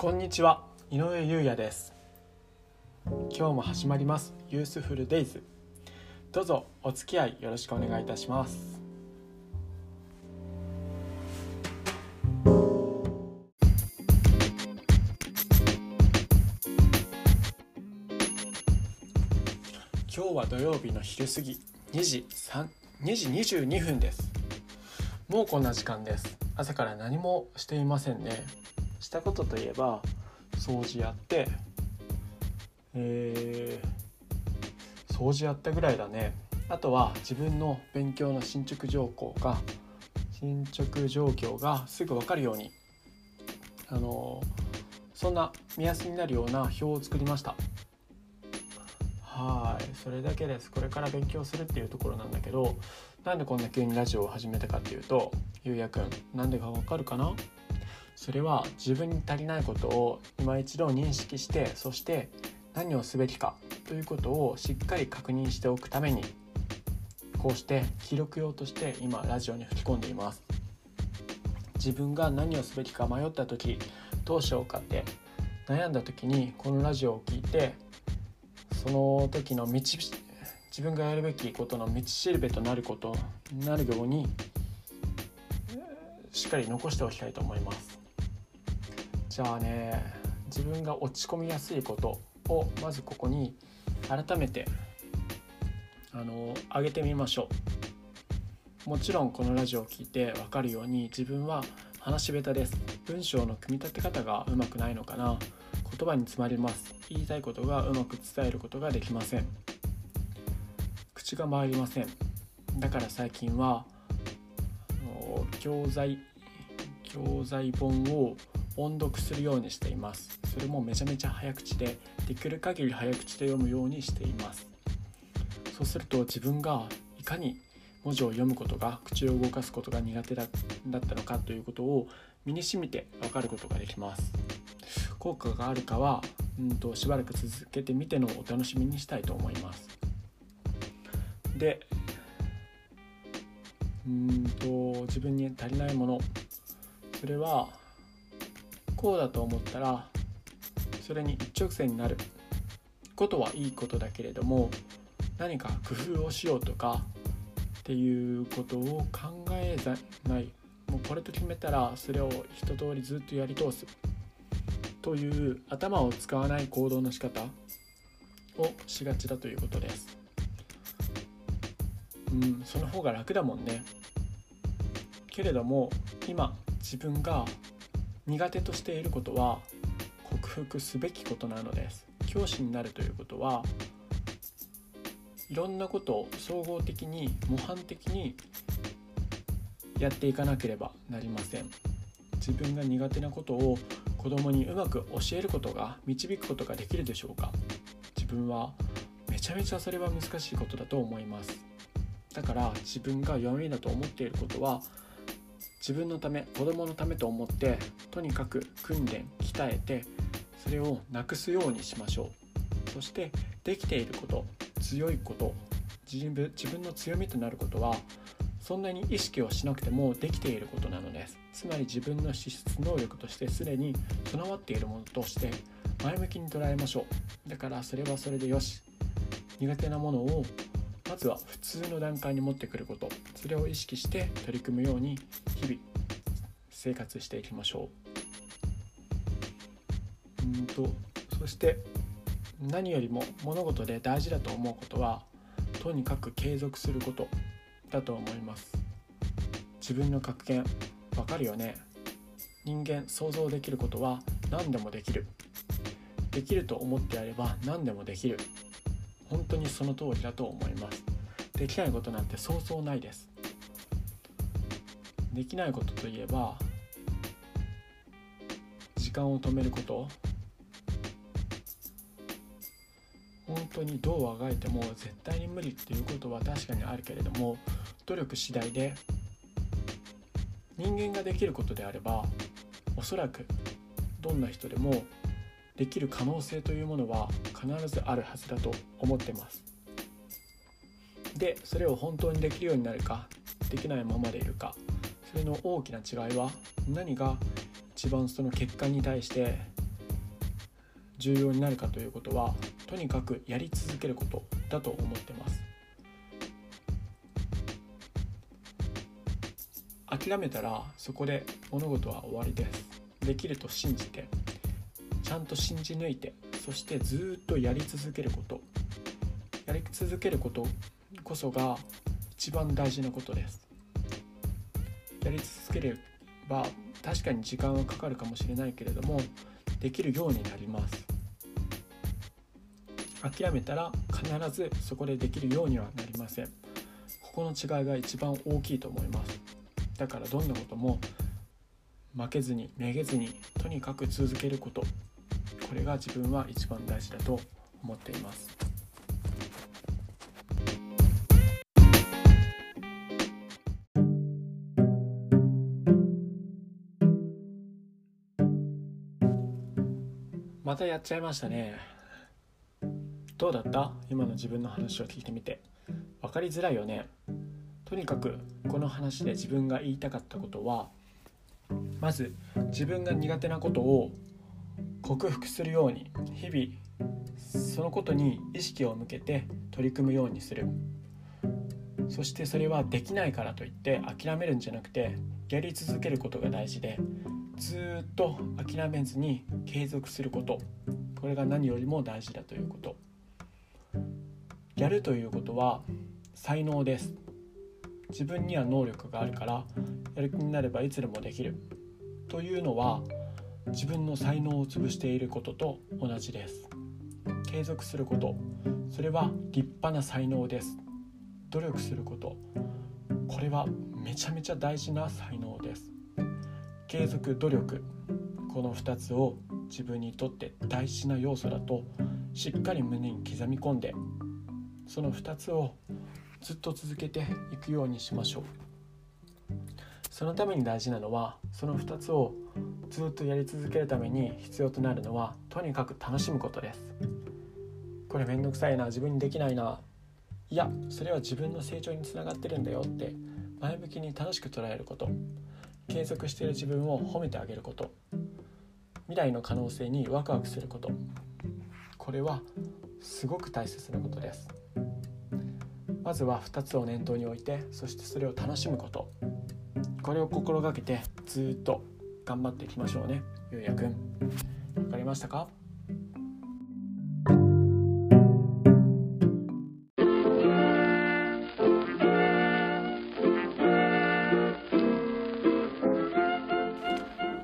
こんにちは。井上優也です。今日も始まります。ユースフルデイズ。どうぞお付き合いよろしくお願いいたします。今日は土曜日の昼過ぎ。2時3 2時22分です。もうこんな時間です。朝から何もしていませんね。したことといえば掃除やってえー、掃除やったぐらいだね。あとは自分の勉強の進捗状況が進捗状況がすぐ分かるようにあのそんな目安になるような表を作りました。はい。それだけです。これから勉強するっていうところなんだけどなんでこんな急にラジオを始めたかっていうとゆうやくんなんでかわかるかな？それは自分に足りないことを今一度認識してそして何をすべきかということをしっかり確認しておくためにこうして記録用として今ラジオに吹き込んでいます。自分が何をすべきか迷った時どうしようかって悩んだ時にこのラジオを聞いてその時の道自分がやるべきことの道しるべとなることになるようにしっかり残しておきたいと思います。じゃあね自分が落ち込みやすいことをまずここに改めてあの上げてみましょう。もちろんこのラジオを聴いて分かるように自分は話し下手です。文章の組み立て方がうまくないのかな。言葉に詰まります。言いたいことがうまく伝えることができません。口が回りません。だから最近は教材教材本を音読するようにしています。それもめちゃめちゃ早口でできる限り早口で読むようにしています。そうすると自分がいかに文字を読むことが口を動かすことが苦手だったのかということを身に染みて分かることができます。効果があるかはうんとしばらく続けてみてのお楽しみにしたいと思います。でうんと自分に足りないもの。それはこうだと思ったらそれに一直線になることはいいことだけれども何か工夫をしようとかっていうことを考えないもうこれと決めたらそれを一通りずっとやり通すという頭を使わない行動の仕方をしがちだということです。うん、その方が楽だもんね。けれども今自分が苦手としていることは克服すべきことなのです。教師になるということはいろんなことを総合的に模範的にやっていかなければなりません。自分が苦手なことを子供にうまく教えることが導くことができるでしょうか。自分はめちゃめちゃそれは難しいことだと思います。だから自分が弱みだと思っていることは自分のため子供のためと思ってとにかく訓練鍛えてそれをなくすようにしましょう。そしてできていること強いこと自分自分の強みとなることはそんなに意識をしなくてもできていることなのです。つまり自分の資質能力としてすでに備わっているものとして前向きに捉えましょう。だからそれはそれでよし。苦手なものをまずは普通の段階に持ってくること。それを意識して取り組むように日々生活していきましょう。うんとそして何よりも物事で大事だと思うことはとにかく継続すること。だと思います。自分の格言わかるよね。人間想像できることは何でもできる。できると思ってやれば何でもできる。本当にその通りだと思います。できないことなんてそうそうないです。できないことといえば時間を止めること。本当にどうあがいても絶対に無理っていうことは確かにあるけれども努力次第で人間ができることであればおそらくどんな人でもできる可能性というものは必ずあるはずだと思ってます。でそれを本当にできるようになるかできないままでいるかそれの大きな違いは何が一番その結果に対して重要になるかということはとにかくやり続けることだと思ってます。諦めたらそこで物事は終わりです。できると信じて。ちゃんと信じ抜いてそしてずっとやり続けること。やり続けることこそが一番大事なことです。やり続ければ確かに時間はかかるかもしれないけれどもできるようになります。諦めたら必ずそこでできるようにはなりません。ここの違いが一番大きいと思います。だからどんなことも負けずにめげずにとにかく続けること。これが自分は一番大事だと思っています。またやっちゃいましたね。どうだった？今の自分の話を聞いてみて。分かりづらいよね。とにかくこの話で自分が言いたかったことはまず自分が苦手なことを克服するように日々そのことに意識を向けて取り組むようにする。そしてそれはできないからといって諦めるんじゃなくてやり続けることが大事でずっと諦めずに継続すること。これが何よりも大事だということ。やるということは才能です。自分には能力があるからやる気になればいつでもできる。というのは自分の才能を潰していることと同じです。継続すること。それは立派な才能です。努力すること。これはめちゃめちゃ大事な才能です。継続努力。この2つを自分にとって大事な要素だとしっかり胸に刻み込んでその2つをずっと続けていくようにしましょう。そのために大事なのはその2つをずっとやり続けるために必要となるのはとにかく楽しむことです。これめんどくさいな自分にできないな。いやそれは自分の成長につながってるんだよ。って前向きに楽しく捉えること。継続している自分を褒めてあげること。未来の可能性にワクワクすること。これはすごく大切なことです。まずは2つを念頭に置いてそしてそれを楽しむこと。これを心がけてずっと頑張っていきましょうね。ゆうやくん。分かりましたか？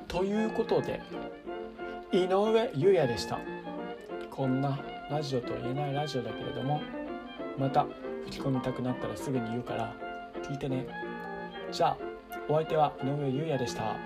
ということで井上優也でした。こんなラジオと言えないラジオだけれどもまた吹き込みたくなったらすぐに言うから聞いてね。じゃあお相手は井上優也でした。